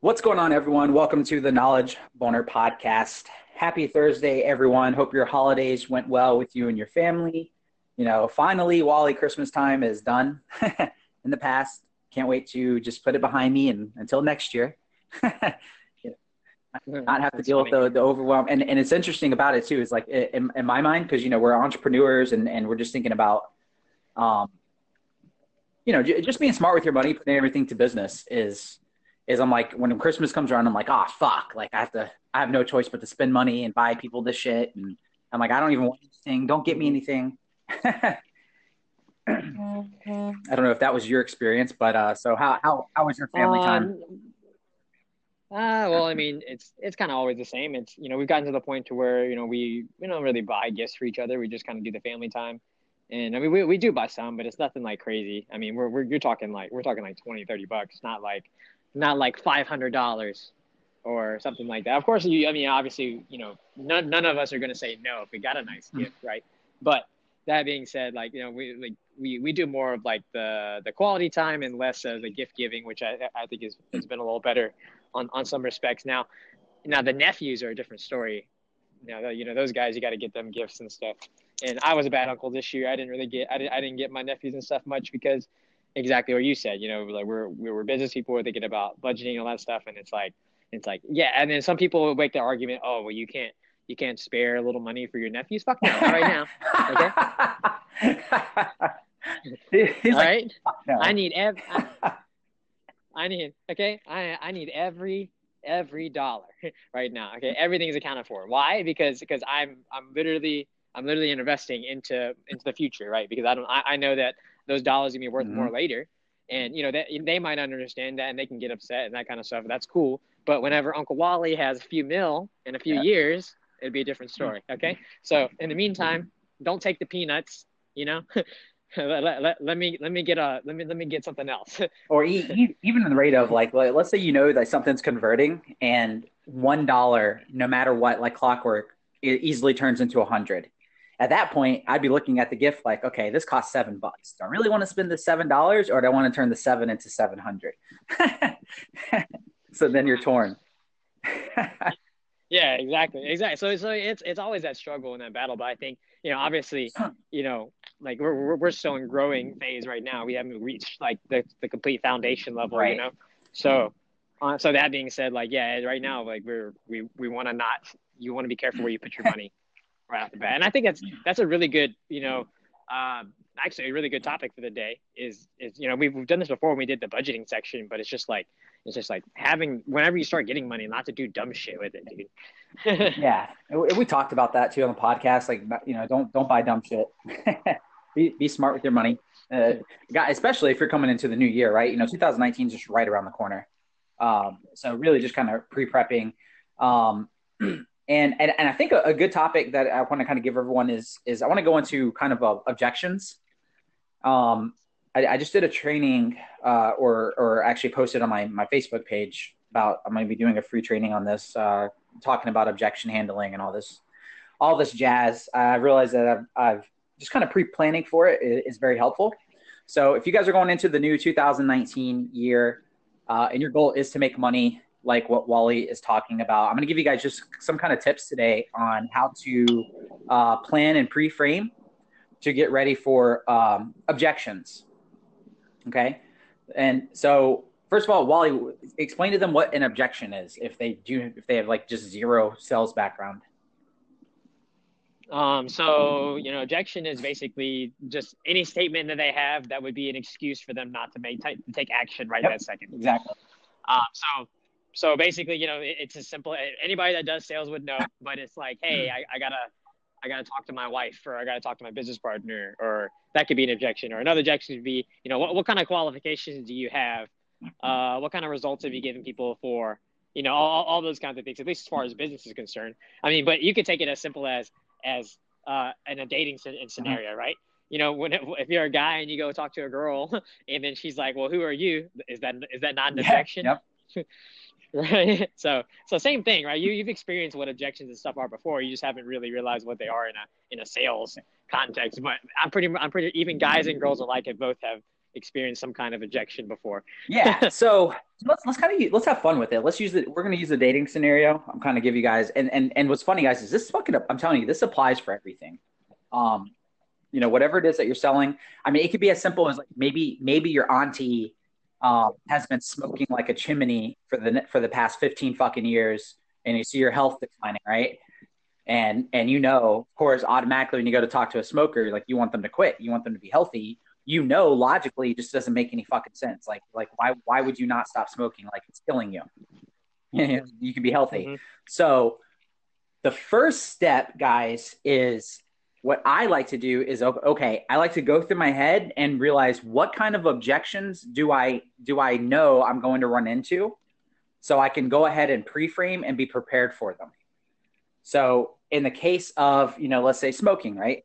What's going on, everyone? Welcome to the Knowledge Boner podcast. Happy Thursday, everyone. Hope your holidays went well with you and your family. You know, finally, Wally Christmas time is done in the past. Can't wait to just put it behind me and until next year. not have to deal with the, the overwhelm. And, and it's interesting about it too, is like in, in my mind, because, you know, we're entrepreneurs and, and we're just thinking about, um, you know, just being smart with your money, putting everything to business is, is I'm like when Christmas comes around, I'm like, oh fuck, like I have to, I have no choice but to spend money and buy people this shit, and I'm like, I don't even want anything. Don't get me anything. I don't know if that was your experience, but uh, so how how how was your family um, time? Uh, well, I mean, it's it's kind of always the same. It's you know we've gotten to the point to where you know we we don't really buy gifts for each other. We just kind of do the family time, and I mean we, we do buy some, but it's nothing like crazy. I mean we're we're you're talking like we're talking like 20, 30 bucks, not like not like five hundred dollars or something like that. Of course, you. I mean, obviously, you know, none none of us are going to say no if we got a nice mm-hmm. gift, right? But that being said, like you know, we like we, we do more of like the the quality time and less of the gift giving, which I I think is has been a little better on on some respects. Now, now the nephews are a different story. Now, you know, those guys you got to get them gifts and stuff. And I was a bad uncle this year. I didn't really get I didn't I didn't get my nephews and stuff much because exactly what you said. You know, like we're we're business people, we're thinking about budgeting and all that stuff, and it's like it's like yeah. And then some people make the argument, oh well, you can't you can't spare a little money for your nephews. Fuck no, right now. Okay. all like, right. No. I need every. I, I need okay. I I need every every dollar right now. Okay, everything's accounted for. Why? Because because I'm I'm literally I'm literally investing into into the future, right? Because I don't I, I know that those dollars gonna be worth mm-hmm. more later. And you know that they might understand that and they can get upset and that kind of stuff. That's cool. But whenever Uncle Wally has a few mil in a few yeah. years, it'd be a different story. Okay. So in the meantime, don't take the peanuts. You know, let, let, let, me let me get a let me let me get something else. or e- even in the rate of like let's say you know that something's converting and one dollar, no matter what, like clockwork, it easily turns into a hundred at that point, I'd be looking at the gift like, okay, this costs seven bucks. Do I really want to spend the seven dollars, or do I want to turn the seven into seven hundred? so then you're torn. yeah, exactly, exactly. So, so it's it's always that struggle and that battle. But I think you know, obviously, you know, like we're we're, we're still in growing phase right now. We haven't reached like the the complete foundation level, right. you know. So, uh, so that being said, like yeah, right now, like we're we we want to not you want to be careful where you put your money right off the bat. And I think that's that's a really good, you know, um, actually a really good topic for the day is is you know we've, we've done this before when we did the budgeting section, but it's just like it's just like having whenever you start getting money, not to do dumb shit with it, dude. yeah, we talked about that too on the podcast. Like you know, don't don't buy dumb shit. be be smart with your money. Uh, especially if you're coming into the new year, right? You know, 2019 is just right around the corner. Um, so really, just kind of pre prepping. Um, And, and, and I think a, a good topic that I want to kind of give everyone is is I want to go into kind of uh, objections. Um, I, I, just did a training uh, or or actually posted on my my Facebook page about I'm going to be doing a free training on this, uh, talking about objection handling and all this all this jazz. I realized that I've, I've just kind of pre planning for it is very helpful. So if you guys are going into the new 2019 year uh, and your goal is to make money like what Wally is talking about. I'm going to give you guys just some kind of tips today on how to uh, plan and pre-frame to get ready for um, objections. Okay, and so first of all, Wally, explain to them what an objection is if they do if they have like just zero sales background. Um, so you know, objection is basically just any statement that they have that would be an excuse for them not to make t- take action right yep, that second. Exactly. Um, so so basically, you know, it's as simple. Anybody that does sales would know, but it's like, hey, I, I gotta, I gotta talk to my wife, or I gotta talk to my business partner, or that could be an objection. Or another objection would be, you know, what, what kind of qualifications do you have? Uh, what kind of results have you given people for? You know, all, all those kinds of things. At least as far as business is concerned. I mean, but you could take it as simple as as uh, in a dating scenario, right? you know, when if you're a guy and you go talk to a girl, and then she's like, "Well, who are you?" Is that is that not an yeah, objection? Yep. right? So, so same thing, right? You you've experienced what objections and stuff are before. You just haven't really realized what they are in a in a sales context. But I'm pretty I'm pretty even guys and girls alike have both have experienced some kind of ejection before. yeah. So let's let's kind of let's have fun with it. Let's use it. We're gonna use the dating scenario. I'm kind of give you guys and and and what's funny, guys, is this fucking. I'm telling you, this applies for everything. Um, you know, whatever it is that you're selling. I mean, it could be as simple as like maybe maybe your auntie um, has been smoking like a chimney for the for the past 15 fucking years, and you see your health declining, right? And and you know, of course, automatically when you go to talk to a smoker, like you want them to quit, you want them to be healthy. You know, logically, it just doesn't make any fucking sense. Like like why why would you not stop smoking? Like it's killing you. you can be healthy. Mm-hmm. So the first step, guys, is what I like to do is okay, I like to go through my head and realize what kind of objections do I do I know I'm going to run into so I can go ahead and pre-frame and be prepared for them. So in the case of, you know, let's say smoking, right?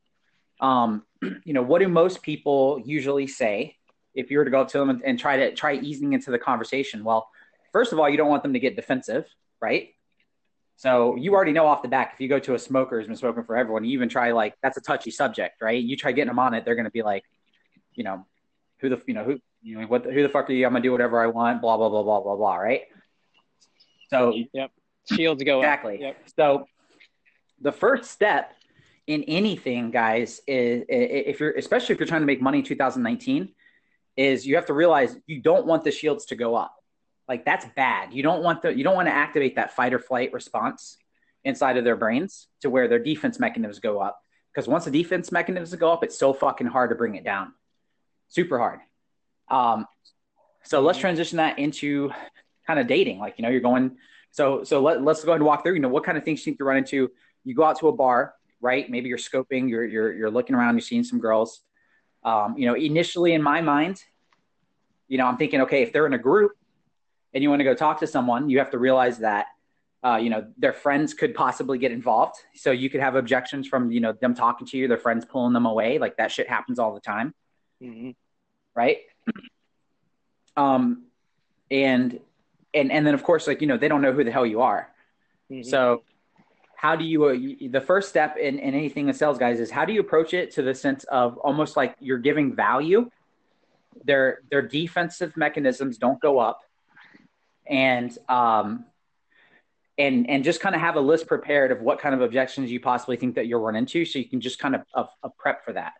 Um, you know, what do most people usually say if you were to go up to them and, and try to try easing into the conversation? Well, first of all, you don't want them to get defensive, right? So you already know off the back if you go to a smoker who's been smoking for everyone, you even try like that's a touchy subject, right? You try getting them on it, they're going to be like, you know, who the you know who you know what the, who the fuck are you? I'm gonna do whatever I want, blah blah blah blah blah blah, right? So yep, shields go exactly. Yep. So the first step in anything, guys, is if you're especially if you're trying to make money in 2019, is you have to realize you don't want the shields to go up like that's bad. You don't want the you don't want to activate that fight or flight response inside of their brains to where their defense mechanisms go up. Because once the defense mechanisms go up, it's so fucking hard to bring it down. Super hard. Um, so let's transition that into kind of dating. Like, you know, you're going so so let, let's go ahead and walk through. You know, what kind of things you think you run into? You go out to a bar, right? Maybe you're scoping, you're you're you're looking around, you're seeing some girls. Um, you know, initially in my mind, you know, I'm thinking, okay, if they're in a group, and you want to go talk to someone, you have to realize that uh, you know their friends could possibly get involved. So you could have objections from you know them talking to you, their friends pulling them away. Like that shit happens all the time, mm-hmm. right? Um, and and and then of course like you know they don't know who the hell you are. Mm-hmm. So how do you, uh, the first step in, in anything that sales guys is how do you approach it to the sense of almost like you're giving value their their defensive mechanisms don't go up and um, and and just kind of have a list prepared of what kind of objections you possibly think that you'll run into, so you can just kind of, of prep for that.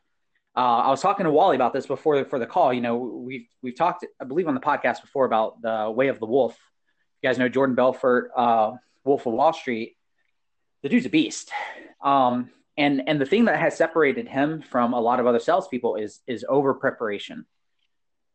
Uh, I was talking to Wally about this before for the call. You know, we've we've talked, I believe, on the podcast before about the way of the wolf. You guys know Jordan Belfort, uh, Wolf of Wall Street. The dude's a beast. Um, and and the thing that has separated him from a lot of other salespeople is is over preparation.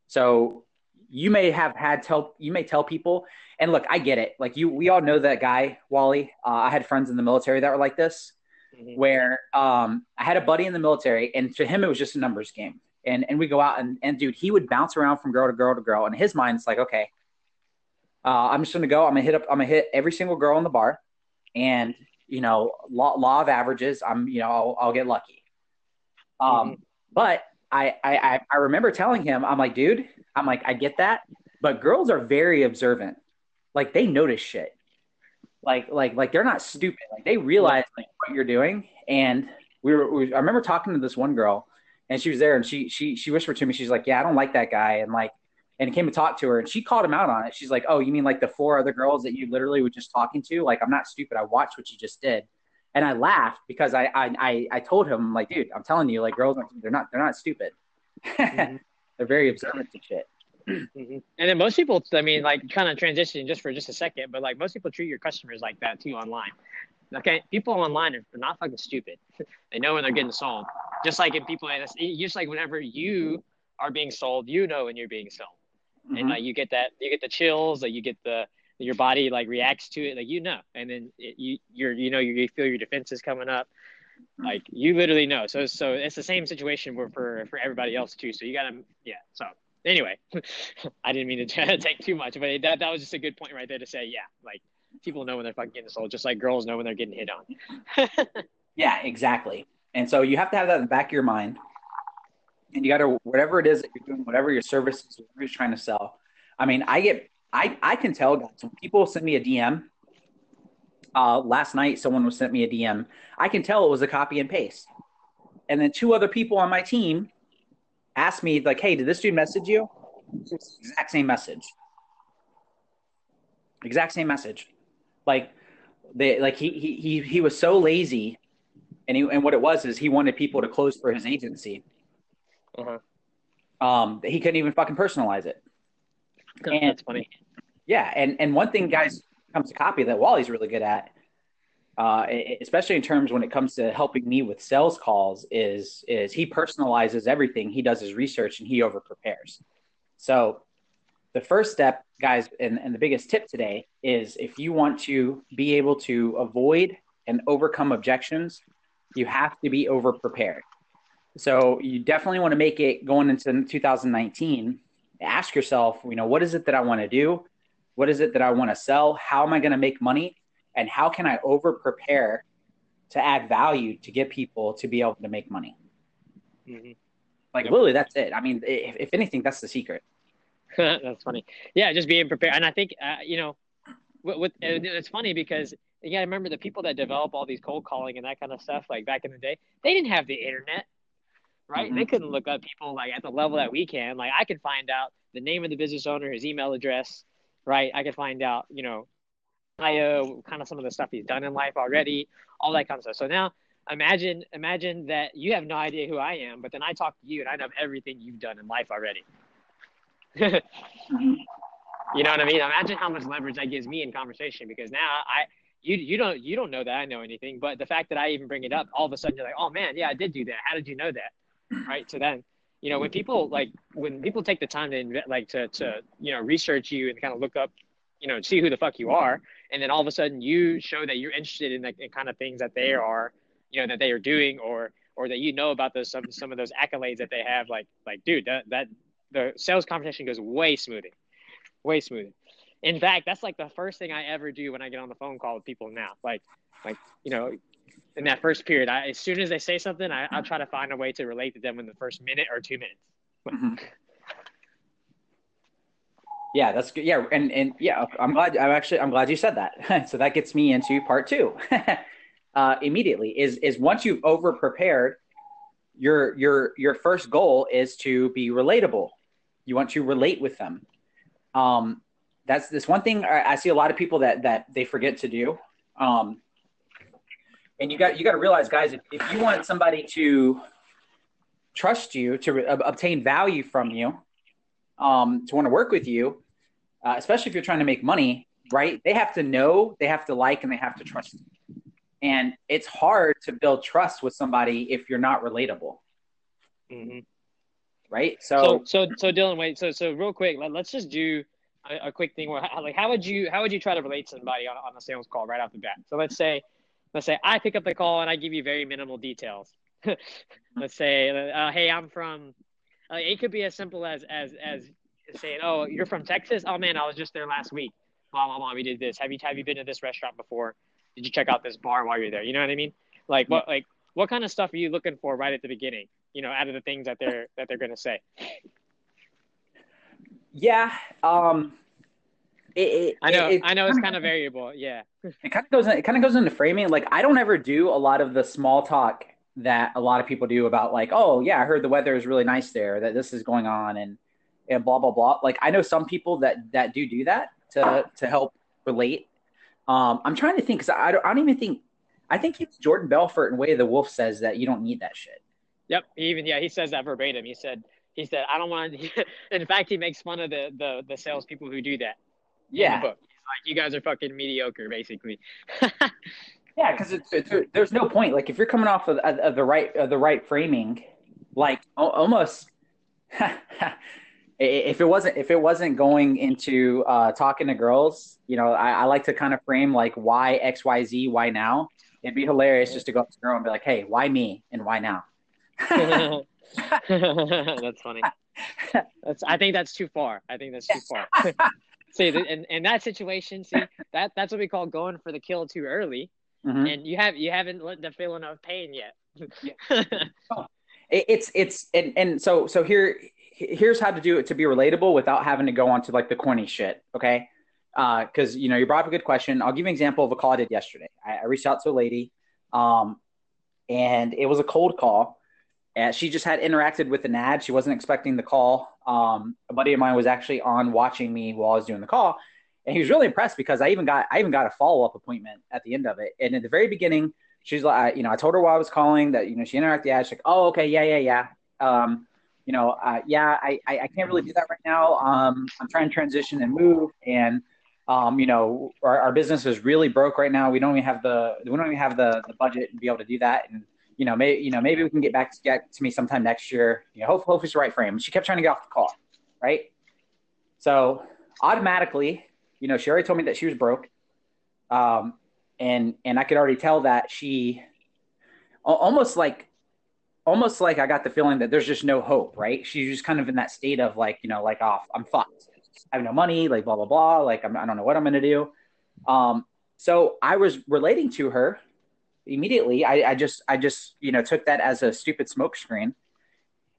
So you may have had tell you may tell people and look i get it like you we all know that guy wally uh, i had friends in the military that were like this mm-hmm. where um, i had a buddy in the military and to him it was just a numbers game and and we go out and, and dude he would bounce around from girl to girl to girl and his mind's like okay uh, i'm just gonna go i'm gonna hit up i'm gonna hit every single girl in the bar and you know law, law of averages i'm you know i'll, I'll get lucky um, mm-hmm. but I, I i remember telling him i'm like dude I'm like, I get that, but girls are very observant. Like they notice shit. Like like like they're not stupid. Like they realize like what you're doing. And we were, we, I remember talking to this one girl, and she was there, and she she she whispered to me, she's like, yeah, I don't like that guy, and like. And came to talk to her, and she called him out on it. She's like, "Oh, you mean like the four other girls that you literally were just talking to? Like, I'm not stupid. I watched what you just did." And I laughed because I I I, told him like, dude, I'm telling you, like girls, they're not they're not stupid. Mm-hmm. they're very observant to shit. Mm-hmm. And then most people, I mean, like kind of transition just for just a second, but like most people treat your customers like that too online. Okay, people online are not fucking stupid. they know when they're getting sold. Just like in people, just like whenever you are being sold, you know when you're being sold, mm-hmm. and like you get that, you get the chills, like you get the your body like reacts to it, like you know, and then it, you you're you know you feel your defenses coming up like you literally know. So so it's the same situation for for, for everybody else too. So you gotta yeah. So anyway, I didn't mean to take too much, but that that was just a good point right there to say yeah, like people know when they're fucking getting sold, just like girls know when they're getting hit on. yeah, exactly. And so you have to have that in the back of your mind. And you got to whatever it is that you're doing, whatever your service is, whatever you're trying to sell. I mean, I get I I can tell guys when people send me a DM uh, last night, someone was sent me a DM. I can tell it was a copy and paste. And then two other people on my team asked me like, "Hey, did this dude message you?" Exact same message. Exact same message. Like they like he he he he was so lazy, and he and what it was is he wanted people to close for his agency. Uh-huh. Um, he couldn't even fucking personalize it. And, That's funny. Yeah, and and one thing, guys, comes to copy that Wally's really good at, uh, especially in terms when it comes to helping me with sales calls, is is he personalizes everything. He does his research and he over prepares. So the first step, guys, and, and the biggest tip today is if you want to be able to avoid and overcome objections, you have to be over prepared. So you definitely want to make it going into 2019. Ask yourself, you know, what is it that I want to do? What is it that I want to sell? How am I going to make money? And how can I over prepare to add value to get people to be able to make money? Mm-hmm. Like yep. literally, that's it. I mean, if, if anything, that's the secret. that's funny. Yeah, just being prepared. And I think, uh, you know, with, with, it's funny because yeah, I remember the people that develop all these cold calling and that kind of stuff, like back in the day, they didn't have the internet right? Mm-hmm. They couldn't look up people like at the level that we can. Like I could find out the name of the business owner, his email address, right? I could find out, you know, IO, kind of some of the stuff he's done in life already, all that kind of stuff. So now imagine imagine that you have no idea who I am, but then I talk to you and I know everything you've done in life already. Mm-hmm. you know what I mean? Imagine how much leverage that gives me in conversation because now I you you don't you don't know that I know anything, but the fact that I even bring it up, all of a sudden you're like, oh man, yeah, I did do that. How did you know that? Right? So then, you know, when people like when people take the time to like to to you know research you and kind of look up, you know, see who the fuck you are, and then all of a sudden you show that you're interested in the in kind of things that they are, you know, that they are doing, or or that you know about those some some of those accolades that they have, like like dude, that that the sales conversation goes way smoother, way smoother. In fact, that's like the first thing I ever do when I get on the phone call with people now. Like, like you know, in that first period. I, as soon as they say something, I, will try to find a way to relate to them in the first minute or two minutes. Mm-hmm. Yeah, that's good. Yeah, and and yeah, I'm glad. I'm actually I'm glad you said that. so that gets me into part two. uh, immediately is is once you've over prepared, your your your first goal is to be relatable. You want to relate with them. Um, that's this one thing I, I see a lot of people that that they forget to do. Um, and you got you got to realize, guys, if, if you want somebody to trust you to re- obtain value from you, um, to want to work with you, uh, especially if you're trying to make money, right? They have to know, they have to like, and they have to trust you. And it's hard to build trust with somebody if you're not relatable. Mm-hmm. Right. So, so, so, so, Dylan, wait. So, so, real quick, let, us just do a, a, quick thing. Where, like, how would you, how would you try to relate to somebody on, on a sales call right off the bat? So, let's say let's say I pick up the call and I give you very minimal details. let's say, uh, hey, I'm from. Uh, it could be as simple as as as saying, oh, you're from Texas. Oh man, I was just there last week. Blah blah blah. We did this. Have you have you been to this restaurant before? Did you check out this bar while you're there? You know what I mean? Like what like what kind of stuff are you looking for right at the beginning? You know, out of the things that they're that they're gonna say. Yeah. Um it, it, I know, it, I know, it's kind of variable. Yeah, it kind of goes. It kind of goes into framing. Like I don't ever do a lot of the small talk that a lot of people do about like, oh yeah, I heard the weather is really nice there. That this is going on and and blah blah blah. Like I know some people that that do do that to to help relate. Um, I'm trying to think because I don't, I don't even think I think it's Jordan Belfort and Way of the Wolf says that you don't need that shit. Yep. Even yeah, he says that verbatim. He said he said I don't want to. in fact, he makes fun of the the the salespeople who do that yeah. Like, you guys are fucking mediocre, basically. yeah, because it's, it's, there's no point. Like if you're coming off of, of the right of the right framing, like almost. if it wasn't if it wasn't going into uh, talking to girls, you know, I, I like to kind of frame like why X Y Z, why now. It'd be hilarious just to go up to a girl and be like, "Hey, why me and why now?" that's funny. That's I think that's too far. I think that's too far see, in, in that situation, see that that's what we call going for the kill too early, mm-hmm. and you have you haven't let the feeling of pain yet. oh, it's it's and and so so here here's how to do it to be relatable without having to go on to like the corny shit. Okay. Because uh, you know you brought up a good question. I'll give you an example of a call I did yesterday. I, I reached out to a lady, um, and it was a cold call, and she just had interacted with an ad. She wasn't expecting the call. Um, a buddy of mine was actually on watching me while I was doing the call, and he was really impressed because I even got I even got a follow up appointment at the end of it. And at the very beginning, she's like, you know, I told her while I was calling that you know she interacted ad. She's like, oh okay, yeah, yeah, yeah. Um, you know, uh, yeah, I, I, I can't really do that right now. Um, I'm trying to transition and move, and um, you know, our, our business is really broke right now. We don't even have the we don't even have the, the budget to be able to do that. And you know, maybe you know, maybe we can get back to get to me sometime next year. You know, hopefully, hopefully it's the right frame. She kept trying to get off the call, right? So automatically, you know, she already told me that she was broke, um, and and I could already tell that she almost like almost like I got the feeling that there's just no hope, right? She's just kind of in that state of like, you know, like off, oh, I'm fucked. I have no money, like blah blah blah. Like I'm, I don't know what I'm gonna do. Um, so I was relating to her immediately. I, I just I just you know took that as a stupid smokescreen,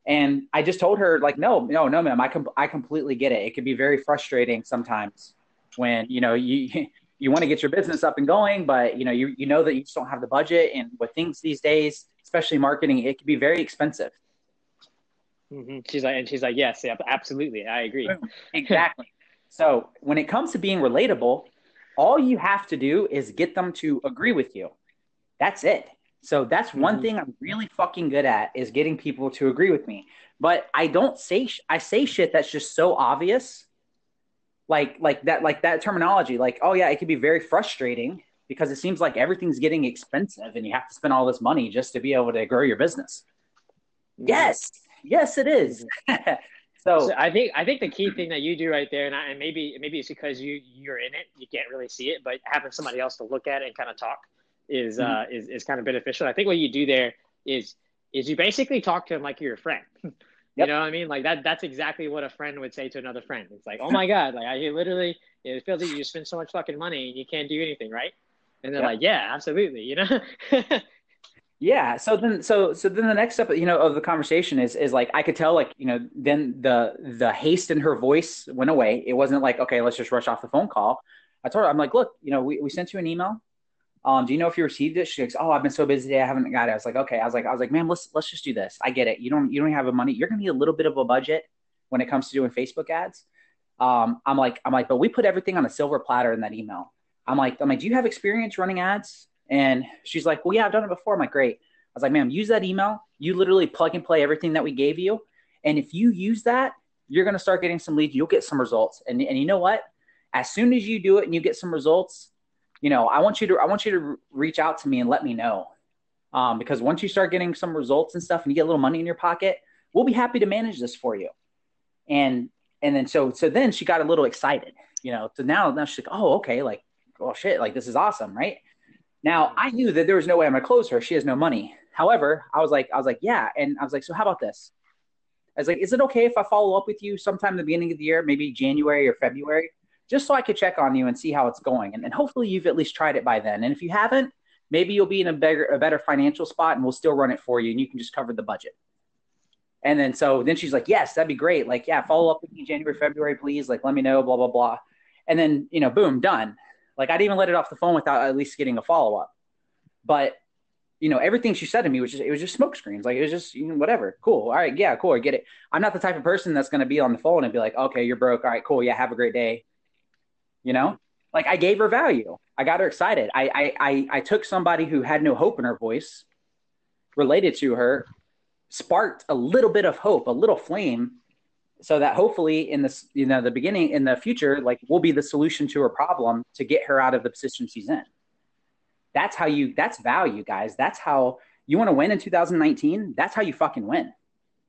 and I just told her like, no, no, no, ma'am. I com- I completely get it. It can be very frustrating sometimes when you know you. You want to get your business up and going, but you know you you know that you just don't have the budget, and with things these days, especially marketing, it can be very expensive. Mm-hmm. She's like, and she's like, yes, yeah, absolutely, I agree. exactly. so when it comes to being relatable, all you have to do is get them to agree with you. That's it. So that's one mm-hmm. thing I'm really fucking good at is getting people to agree with me. But I don't say sh- I say shit that's just so obvious. Like like that like that terminology like oh yeah, it can be very frustrating because it seems like everything's getting expensive and you have to spend all this money just to be able to grow your business. Mm-hmm. Yes. Yes, it is. Mm-hmm. so, so, I think I think the key thing that you do right there, and, I, and maybe maybe it's because you you're in it, you can't really see it, but having somebody else to look at it and kind of talk is mm-hmm. uh, is is kind of beneficial. I think what you do there is is you basically talk to him like you're a friend. Yep. You know what I mean? Like that that's exactly what a friend would say to another friend. It's like, oh my God, like I literally it feels like you spend so much fucking money and you can't do anything, right? And they're yep. like, Yeah, absolutely, you know? yeah. So then so so then the next step, you know, of the conversation is is like I could tell like, you know, then the the haste in her voice went away. It wasn't like, okay, let's just rush off the phone call. I told her, I'm like, look, you know, we, we sent you an email um, do you know if you received it? She goes, oh, I've been so busy today, I haven't got it. I was like, okay. I was like, I was like, man, let's let's just do this. I get it. You don't you don't have a money. You're gonna need a little bit of a budget when it comes to doing Facebook ads. Um, I'm like, I'm like, but we put everything on a silver platter in that email. I'm like, I'm like, do you have experience running ads? And she's like, well, yeah, I've done it before. I'm like, great. I was like, ma'am, use that email. You literally plug and play everything that we gave you. And if you use that, you're to start getting some leads. You'll get some results. And, and you know what? As soon as you do it and you get some results, you know, I want you to I want you to reach out to me and let me know. Um, because once you start getting some results and stuff and you get a little money in your pocket, we'll be happy to manage this for you. And and then so so then she got a little excited, you know. So now now she's like, oh, okay, like, oh shit, like this is awesome, right? Now I knew that there was no way I'm gonna close her. She has no money. However, I was like, I was like, yeah, and I was like, so how about this? I was like, is it okay if I follow up with you sometime in the beginning of the year, maybe January or February? Just so I could check on you and see how it's going. And, and hopefully you've at least tried it by then. And if you haven't, maybe you'll be in a better a better financial spot and we'll still run it for you and you can just cover the budget. And then so then she's like, Yes, that'd be great. Like, yeah, follow up with me January, February, please. Like, let me know, blah, blah, blah. And then, you know, boom, done. Like I didn't even let it off the phone without at least getting a follow-up. But you know, everything she said to me was just it was just smoke screens. Like it was just you know, whatever. Cool. All right, yeah, cool. I get it. I'm not the type of person that's gonna be on the phone and be like, okay, you're broke. All right, cool. Yeah, have a great day you know? Like i gave her value. I got her excited. I, I i i took somebody who had no hope in her voice related to her sparked a little bit of hope a little flame so that hopefully in this you know the beginning in the future like we'll be the solution to her problem to get her out of the position she's in. That's how you that's value guys. That's how you want to win in 2019 that's how you fucking win.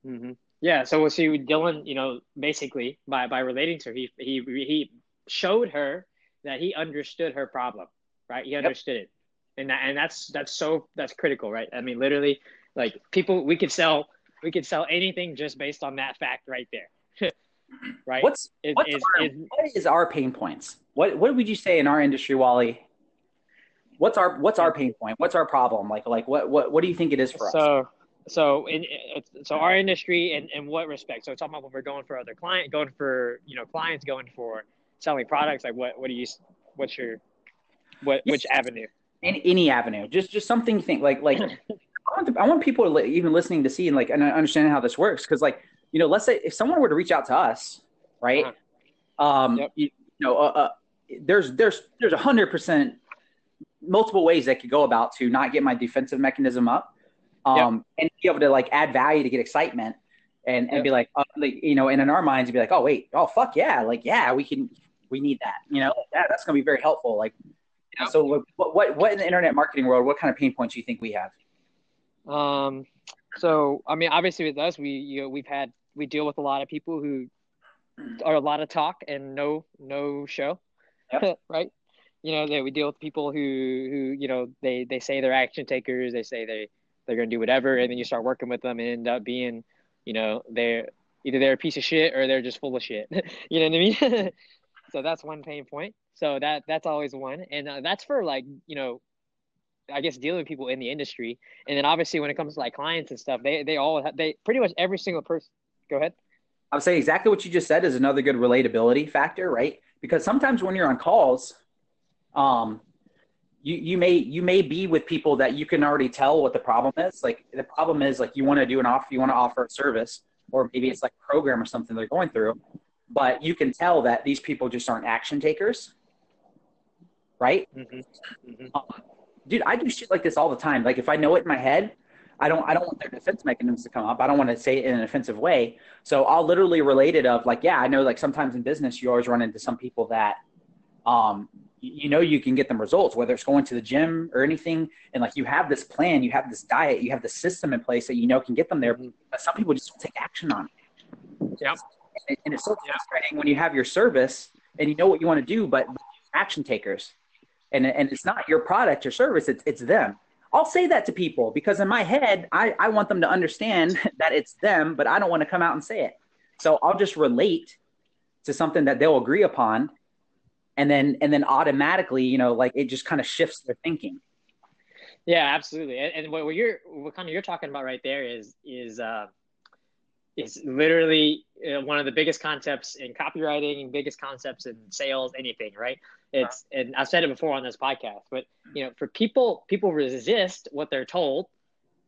Mm-hmm. yeah so we'll see dylan you know basically by by relating to her, he he he showed her that he understood her problem, right? He understood yep. it, and that, and that's that's so that's critical, right? I mean, literally, like people, we could sell we could sell anything just based on that fact right there, right? What's, it, what's is, our, is, what is our pain points? What what would you say in our industry, Wally? What's our what's our pain point? What's our problem? Like like what what what do you think it is for us? So so in so our industry in, in what respect? So talking about when we're going for other client, going for you know clients, going for selling products? Like what what do you what's your what which avenue? Any, any avenue. Just just something you think like like I want, I want people to, even listening to see and like and understanding how this works because like you know let's say if someone were to reach out to us right uh-huh. um yep. you, you, know uh, uh, there's there's there's a hundred percent multiple ways that could go about to not get my defensive mechanism up um yep. and be able to like add value to get excitement and and yep. be like, uh, like you know and in our minds be like oh wait oh fuck yeah like yeah we can we need that you know yeah that's gonna be very helpful like so what, what what in the internet marketing world what kind of pain points do you think we have um, so I mean, obviously with us, we you know we've had we deal with a lot of people who are a lot of talk and no no show, yep. right? You know, they, we deal with people who who you know they they say they're action takers, they say they they're gonna do whatever, and then you start working with them and end up being, you know, they're either they're a piece of shit or they're just full of shit. you know what I mean? so that's one pain point. So that that's always one, and uh, that's for like you know I guess dealing with people in the industry, and then obviously when it comes to like clients and stuff, they they all have, they pretty much every single person. Go ahead. I would say exactly what you just said is another good relatability factor, right? Because sometimes when you're on calls, um, you you may you may be with people that you can already tell what the problem is. Like the problem is like you want to do an offer, you want to offer a service, or maybe it's like a program or something they're going through, but you can tell that these people just aren't action takers, right? Mm-hmm. Mm-hmm. Um, dude, I do shit like this all the time. Like if I know it in my head, I don't I don't want their defense mechanisms to come up. I don't want to say it in an offensive way. So I'll literally relate it of like, yeah, I know like sometimes in business you always run into some people that um you know you can get them results, whether it's going to the gym or anything, and like you have this plan, you have this diet, you have the system in place that you know can get them there. But some people just don't take action on it. Yeah. And it's so frustrating when you have your service and you know what you want to do, but action takers. And and it's not your product or service it's it's them. I'll say that to people because in my head i i want them to understand that it's them but i don't want to come out and say it. So i'll just relate to something that they'll agree upon and then and then automatically you know like it just kind of shifts their thinking. Yeah absolutely. And, and what you're what kind of you're talking about right there is is uh is literally uh, one of the biggest concepts in copywriting, biggest concepts in sales, anything, right? It's and I've said it before on this podcast, but you know, for people, people resist what they're told,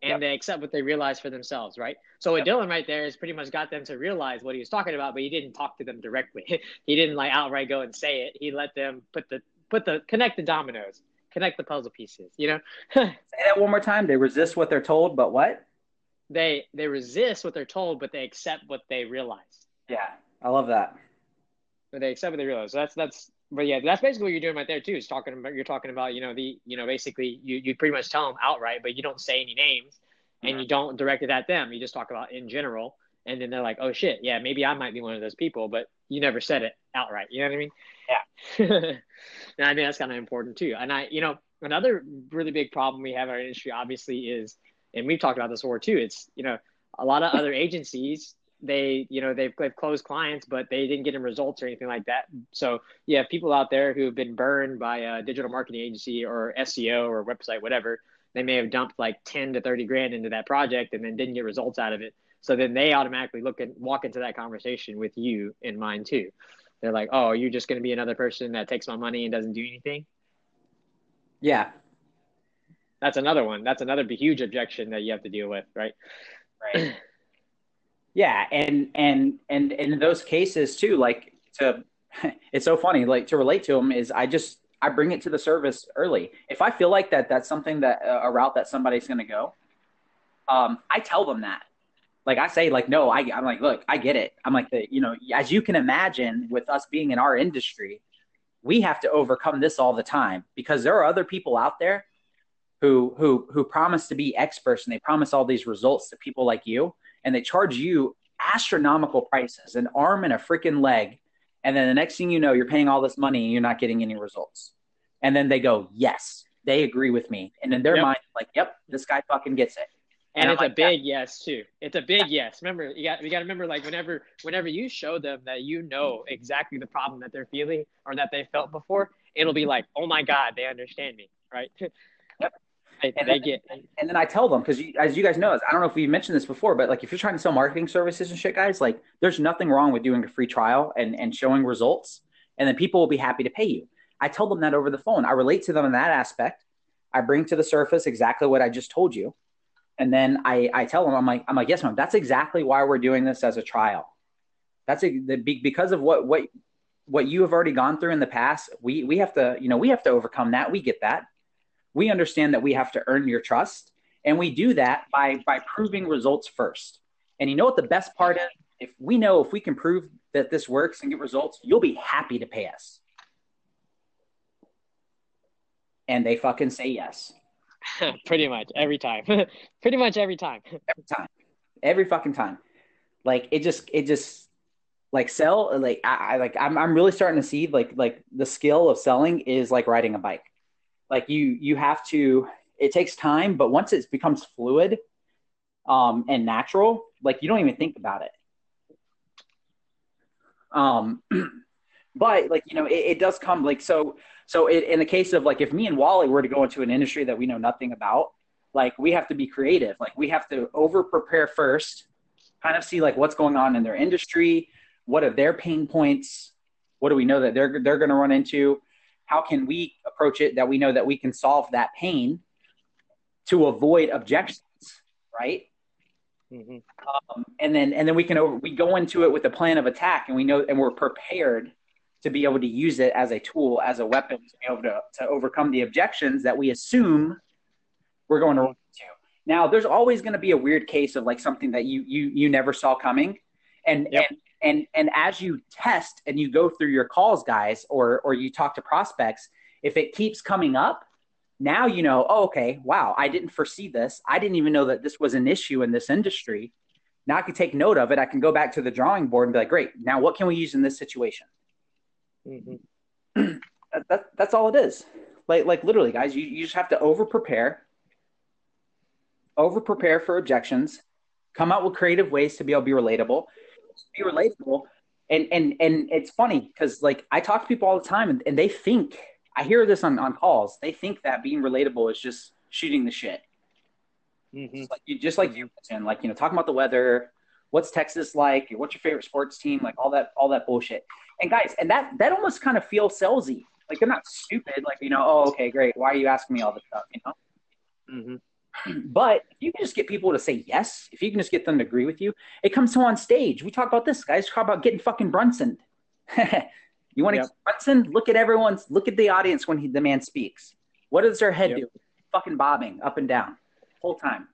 and yep. they accept what they realize for themselves, right? So yep. Dylan right there has pretty much got them to realize what he was talking about, but he didn't talk to them directly. he didn't like outright go and say it. He let them put the put the connect the dominoes, connect the puzzle pieces. You know. say that one more time. They resist what they're told, but what? They they resist what they're told, but they accept what they realize. Yeah, I love that. But they accept what they realize. So that's that's but yeah, that's basically what you're doing right there too. Is talking about you're talking about you know the you know basically you you pretty much tell them outright, but you don't say any names and you don't direct it at them. You just talk about in general, and then they're like, oh shit, yeah, maybe I might be one of those people, but you never said it outright. You know what I mean? Yeah. and I think that's kind of important too. And I you know another really big problem we have in our industry obviously is and we've talked about this before too. It's you know a lot of other agencies they you know they've, they've closed clients but they didn't get them results or anything like that. So you have people out there who have been burned by a digital marketing agency or seo or website whatever. They may have dumped like 10 to 30 grand into that project and then didn't get results out of it. So then they automatically look and walk into that conversation with you in mind too. They're like oh you're just going to be another person that takes my money and doesn't do anything? Yeah that's another one. That's another huge objection that you have to deal with, right? Right. yeah, and and and, in those cases too, like to, it's so funny. Like to relate to them is I just I bring it to the service early. If I feel like that that's something that uh, a route that somebody's going to go, um, I tell them that. Like I say, like no, I I'm like, look, I get it. I'm like the you know, as you can imagine, with us being in our industry, we have to overcome this all the time because there are other people out there who who who promise to be experts and they promise all these results to people like you and they charge you astronomical prices an arm and a freaking leg. And then the next thing you know you're paying all this money and you're not getting any results. And then they go yes they agree with me. And in their yep. mind like yep this guy fucking gets it. And, and it's like, a big yes too. It's a big yes. Remember you got you got to remember like whenever whenever you show them that you know exactly the problem that they're feeling or that they felt before it'll be like oh my god they understand me right and they get. And then I tell them because, as you guys know, I don't know if we mentioned this before, but like if you're trying to sell marketing services and shit, guys, like there's nothing wrong with doing a free trial and and showing results, and then people will be happy to pay you. I tell them that over the phone. I relate to them in that aspect. I bring to the surface exactly what I just told you, And then I, I tell them, I'm like, I'm like, yes, ma'am. That's exactly why we're doing this as a trial. That's a, the, because of what, what, what you have already gone through in the past. We, we have to, you know, we have to overcome that. We get that. We understand that we have to earn your trust. And we do that by, by proving results first. And you know what the best part is? If we know if we can prove that this works and get results, you'll be happy to pay us. And they fucking say yes. Pretty much every time. Pretty much every time. every time. Every fucking time. Like it just it just like sell like I, I like I'm I'm really starting to see like like the skill of selling is like riding a bike. Like you you have to it takes time, but once it becomes fluid um and natural, like you don't even think about it. Um but like you know it, it does come like so so it, in the case of like if me and Wally were to go into an industry that we know nothing about, like we have to be creative. Like we have to over prepare first, kind of see like what's going on in their industry, what are their pain points, what do we know that they're they're going to run into, how can we approach it that we know that we can solve that pain to avoid objections, right? Mm-hmm. Um, and then and then we can over, we go into it with a plan of attack, and we know and we're prepared to be able to use it as a tool, as a weapon to be able to, to overcome the objections that we assume we're going to run into. Now, there's always going to be a weird case of like something that you you you never saw coming, and yep. and and and as you test and you go through your calls, guys, or or you talk to prospects, if it keeps coming up, now you know. Oh, okay, wow, I didn't foresee this. I didn't even know that this was an issue in this industry. Now I can take note of it. I can go back to the drawing board and be like, great. Now what can we use in this situation? Mm-hmm. that, that, that's all it is. Like, like literally, guys, you, you just have to over prepare, over prepare for objections, come out with creative ways to be able to be relatable, be relatable. And, and, and it's funny because like I talk to people all the time and, and they think, I hear this on, on calls. They think that being relatable is just shooting the shit. Mm-hmm. Just like you, just like you mentioned, like, you know, talking about the weather, what's Texas like? What's your favorite sports team? Like all that, all that bullshit. And guys, and that that almost kind of feels salesy. Like they're not stupid. Like you know, oh okay, great. Why are you asking me all this stuff? You know. Mm-hmm. But if you can just get people to say yes, if you can just get them to agree with you, it comes to on stage. We talk about this, guys. Talk about getting fucking Brunson. you want to yep. Brunson? Look at everyone's. Look at the audience when he, the man speaks. What does their head yep. do? Fucking bobbing up and down, whole time.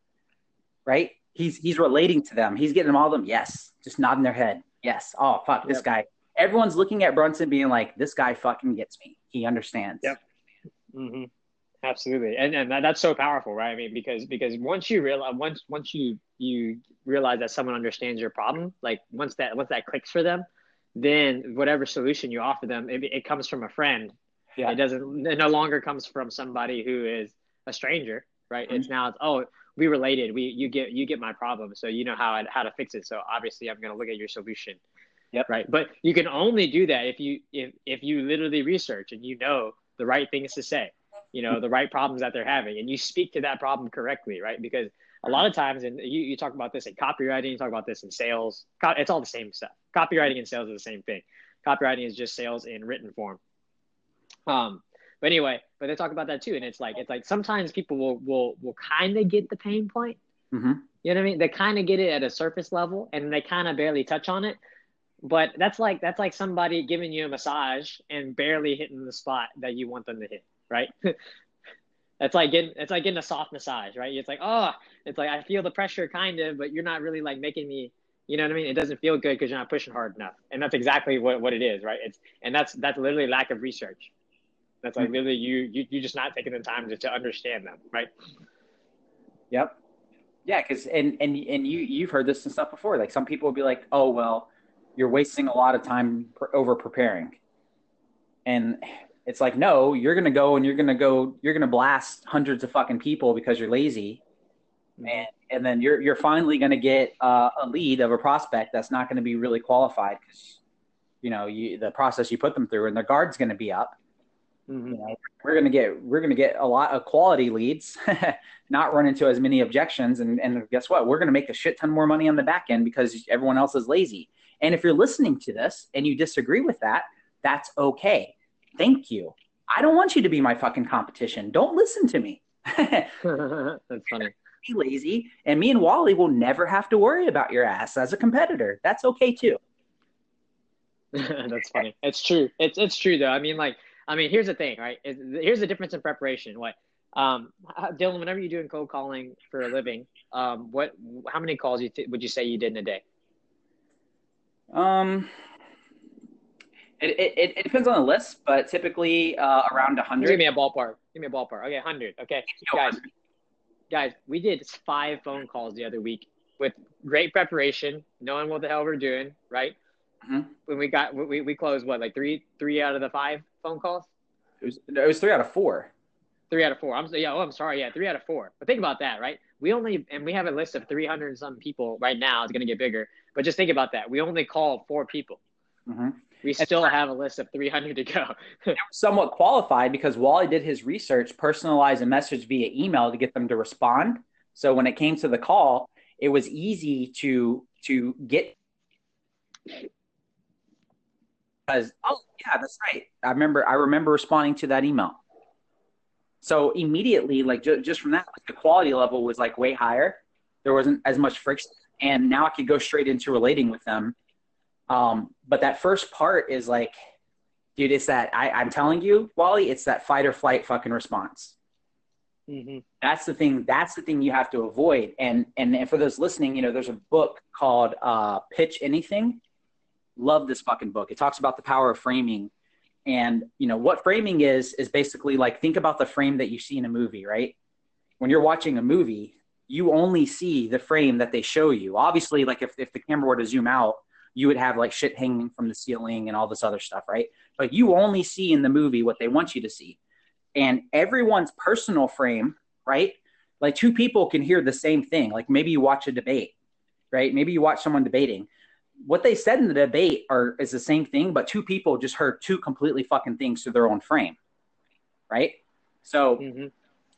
Right? He's he's relating to them. He's getting them all of them. Yes, just nodding their head. Yes. Oh fuck, yep. this guy everyone's looking at Brunson being like, this guy fucking gets me. He understands. Yep. Mm-hmm. Absolutely. And, and that, that's so powerful, right? I mean, because, because once you realize, once, once you, you realize that someone understands your problem, like once that, once that clicks for them, then whatever solution you offer them, it, it comes from a friend. Yeah. It doesn't, it no longer comes from somebody who is a stranger, right? Mm-hmm. It's now, it's, oh, we related. We, you get, you get my problem. So you know how, I, how to fix it. So obviously I'm going to look at your solution Yep. Right. But you can only do that if you if if you literally research and you know the right things to say, you know, the right problems that they're having and you speak to that problem correctly, right? Because a lot of times and you, you talk about this in copywriting, you talk about this in sales, it's all the same stuff. Copywriting and sales are the same thing. Copywriting is just sales in written form. Um, but anyway, but they talk about that too. And it's like it's like sometimes people will will will kind of get the pain point. Mm-hmm. You know what I mean? They kind of get it at a surface level and they kind of barely touch on it but that's like that's like somebody giving you a massage and barely hitting the spot that you want them to hit, right? that's like getting it's like getting a soft massage, right? It's like, oh, it's like I feel the pressure kind of, but you're not really like making me you know what I mean? It doesn't feel good because you're not pushing hard enough. And that's exactly what, what it is, right? It's and that's that's literally lack of research. That's like mm-hmm. literally you you you just not taking the time to, to understand them, right? Yep. Yeah, because and and and you you've heard this and stuff before. Like some people will be like, oh well, you're wasting a lot of time over preparing. And it's like, no, you're to go and you're to go, you're to blast hundreds of fucking people because you're lazy. And, and then you're, you're finally going to get uh, a lead of a prospect that's not going to be really qualified because, you know, you, the process you put them through and their guard's going to be up. Mm-hmm. You know, we're gonna get we're gonna get a lot of quality leads, not run into as many objections, and and guess what? We're gonna make a shit ton more money on the back end because everyone else is lazy. And if you're listening to this and you disagree with that, that's okay. Thank you. I don't want you to be my fucking competition. Don't listen to me. that's funny. Be lazy, and me and Wally will never have to worry about your ass as a competitor. That's okay too. That's funny. It's true. It's it's true though. I mean, like, I mean, here's the thing, right? Here's the difference in preparation. What, um, Dylan? Whenever you're doing cold calling for a living, um, what, how many calls you th- would you say you did in a day? Um, it, it, it depends on the list, but typically uh, around 100. Give me a ballpark. Give me a ballpark. Okay, 100. Okay, guys, guys, we did five phone calls the other week with great preparation, knowing what the hell we're doing, right? Mm-hmm. When we got we, we closed what like three three out of the five phone calls. It was it was three out of four. Three out of four. I'm yeah. Oh, I'm sorry. Yeah, three out of four. But think about that, right? We only and we have a list of 300 some people right now. It's going to get bigger. But just think about that. We only call four people. Mm-hmm. We still have a list of 300 to go. somewhat qualified because Wally did his research, personalized a message via email to get them to respond. So when it came to the call, it was easy to to get because oh yeah, that's right. I remember I remember responding to that email. So immediately, like ju- just from that, like the quality level was like way higher. There wasn't as much friction, and now I could go straight into relating with them. Um, but that first part is like, dude, it's that I, I'm telling you, Wally, it's that fight or flight fucking response. Mm-hmm. That's the thing. That's the thing you have to avoid. And and for those listening, you know, there's a book called uh, Pitch Anything love this fucking book. It talks about the power of framing. And, you know, what framing is, is basically like think about the frame that you see in a movie, right? When you're watching a movie, you only see the frame that they show you. Obviously, like if, if the camera were to zoom out, you would have like shit hanging from the ceiling and all this other stuff, right? But you only see in the movie what they want you to see. And everyone's personal frame, right? Like two people can hear the same thing. Like maybe you watch a debate, right? Maybe you watch someone debating what they said in the debate are is the same thing, but two people just heard two completely fucking things through their own frame, right? So mm-hmm. it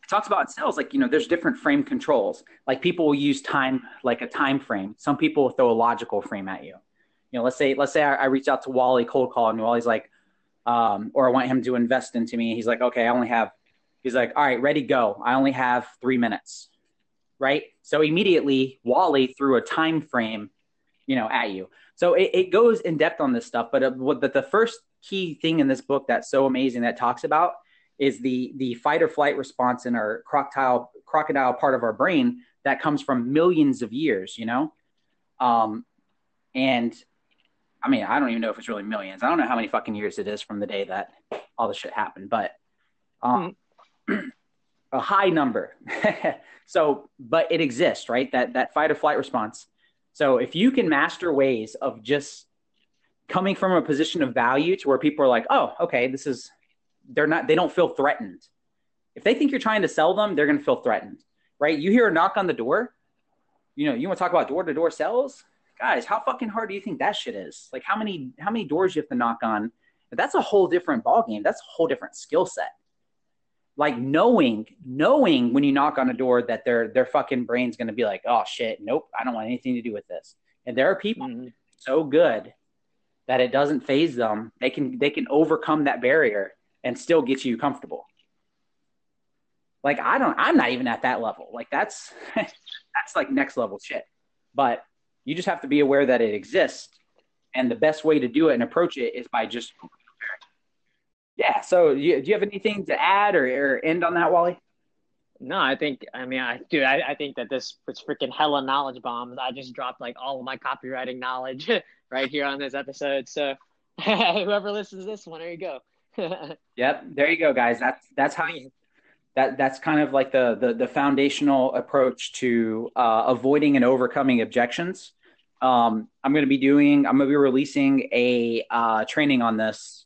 talks about sales like you know there's different frame controls. Like people will use time like a time frame. Some people will throw a logical frame at you. You know, let's say let's say I, I reach out to Wally cold call and Wally's like, um, or I want him to invest into me. He's like, okay, I only have. He's like, all right, ready, go. I only have three minutes, right? So immediately Wally threw a time frame you know, at you. So it, it goes in depth on this stuff. But uh, what the, the first key thing in this book that's so amazing that talks about is the the fight or flight response in our crocodile crocodile part of our brain that comes from millions of years. You know, um, and I mean, I don't even know if it's really millions. I don't know how many fucking years it is from the day that all this shit happened, but um, a high number. so, but it exists, right? That that fight or flight response so if you can master ways of just coming from a position of value to where people are like, oh, okay, this is, they're not, they don't feel threatened. If they think you're trying to sell them, they're going to feel threatened, right? You hear a knock on the door, you know, you want to talk about door to door sales? Guys, how fucking hard do you think that shit is? Like how many, how many doors you have to knock on? That's a whole different ballgame. That's a whole different skill set like knowing knowing when you knock on a door that their their fucking brain's going to be like oh shit nope i don't want anything to do with this and there are people mm-hmm. so good that it doesn't phase them they can they can overcome that barrier and still get you comfortable like i don't i'm not even at that level like that's that's like next level shit but you just have to be aware that it exists and the best way to do it and approach it is by just yeah. So, you, do you have anything to add or, or end on that, Wally? No, I think I mean I dude, I, I think that this was freaking hella knowledge bombs. I just dropped like all of my copywriting knowledge right here on this episode. So whoever listens to this one, there you go. yep, there you go, guys. That's that's how you that that's kind of like the the, the foundational approach to uh, avoiding and overcoming objections. Um, I'm going to be doing. I'm going to be releasing a uh, training on this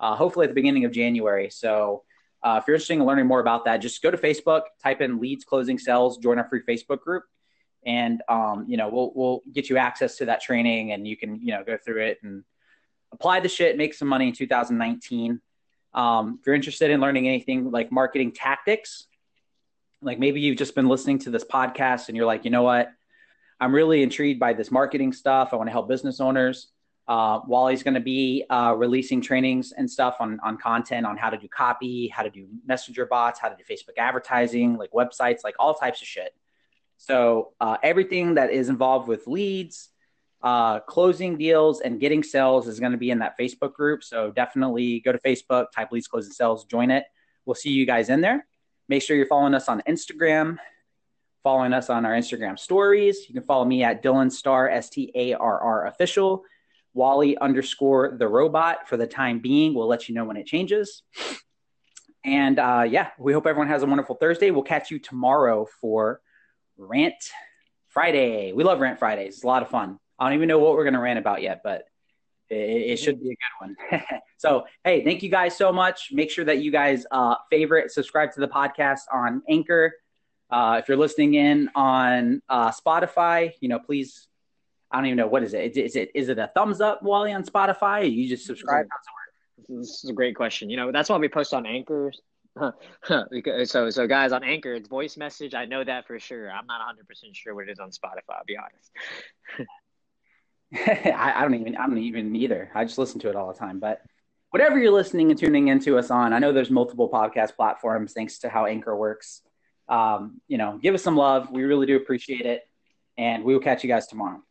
uh, hopefully at the beginning of January. So uh, if you're interested in learning more about that, just go to Facebook, type in leads closing sales, join our free Facebook group, and um, you know we'll we'll get you access to that training, and you can you know go through it and apply the shit, make some money in 2019. Um, if you're interested in learning anything like marketing tactics, like maybe you've just been listening to this podcast and you're like, you know what, I'm really intrigued by this marketing stuff. I want to help business owners. Uh, Wally's going to be uh, releasing trainings and stuff on, on content on how to do copy, how to do messenger bots, how to do Facebook advertising, like websites, like all types of shit. So uh, everything that is involved with leads, uh, closing deals, and getting sales is going to be in that Facebook group. So definitely go to Facebook, type leads, closing sales, join it. We'll see you guys in there. Make sure you're following us on Instagram, following us on our Instagram stories. You can follow me at Dylan Starr, S T A R R official. Wally underscore the robot for the time being. We'll let you know when it changes. And uh, yeah, we hope everyone has a wonderful Thursday. We'll catch you tomorrow for Rant Friday. We love Rant Fridays. It's a lot of fun. I don't even know what we're going to rant about yet, but it, it should be a good one. so, hey, thank you guys so much. Make sure that you guys uh, favorite, subscribe to the podcast on Anchor. Uh, if you're listening in on uh, Spotify, you know, please. I don't even know what is it. Is it is it a thumbs up, Wally, on Spotify? you just subscribe? This is a great question. You know, that's why we post on Anchor. so, so guys on Anchor, it's voice message. I know that for sure. I'm not 100 percent sure what it is on Spotify. I'll be honest. I, I, don't even I don't even either. I just listen to it all the time. But whatever you're listening and tuning into us on, I know there's multiple podcast platforms thanks to how Anchor works. Um, you know, give us some love. We really do appreciate it, and we will catch you guys tomorrow.